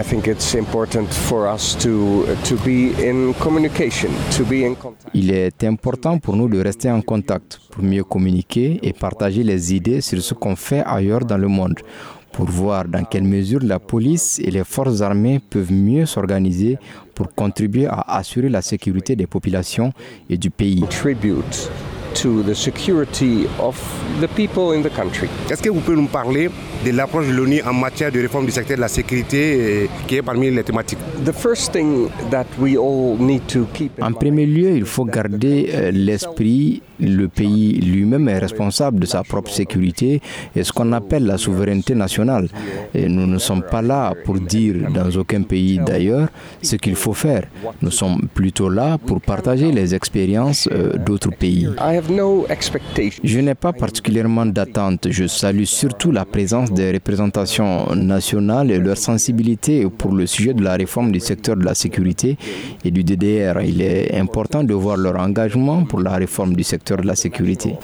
I think it's important for us to, to be in communication, to be in contact. Il est important pour nous de rester en contact, pour mieux communiquer et partager les idées sur ce qu'on fait ailleurs dans le monde, pour voir dans quelle mesure la police et les forces armées peuvent mieux s'organiser pour contribuer à assurer la sécurité des populations et du pays. Tribute to the security of the people in the country. Est-ce que vous pouvez nous parler de l'approche de l'ONU en matière de réforme du secteur de la sécurité euh, qui est parmi les thématiques? The first thing that we all need to keep in En mind premier lieu, il faut garder euh, l'esprit, le pays lui-même est responsable de sa propre sécurité et ce qu'on appelle la souveraineté nationale. Et nous ne sommes pas là pour dire dans aucun pays d'ailleurs ce qu'il faut faire. Nous sommes plutôt là pour partager les expériences euh, d'autres pays. I Je n'ai pas particulièrement d'attente. Je salue surtout la présence des représentations nationales et leur sensibilité pour le sujet de la réforme du secteur de la sécurité et du DDR. Il est important de voir leur engagement pour la réforme du secteur de la sécurité.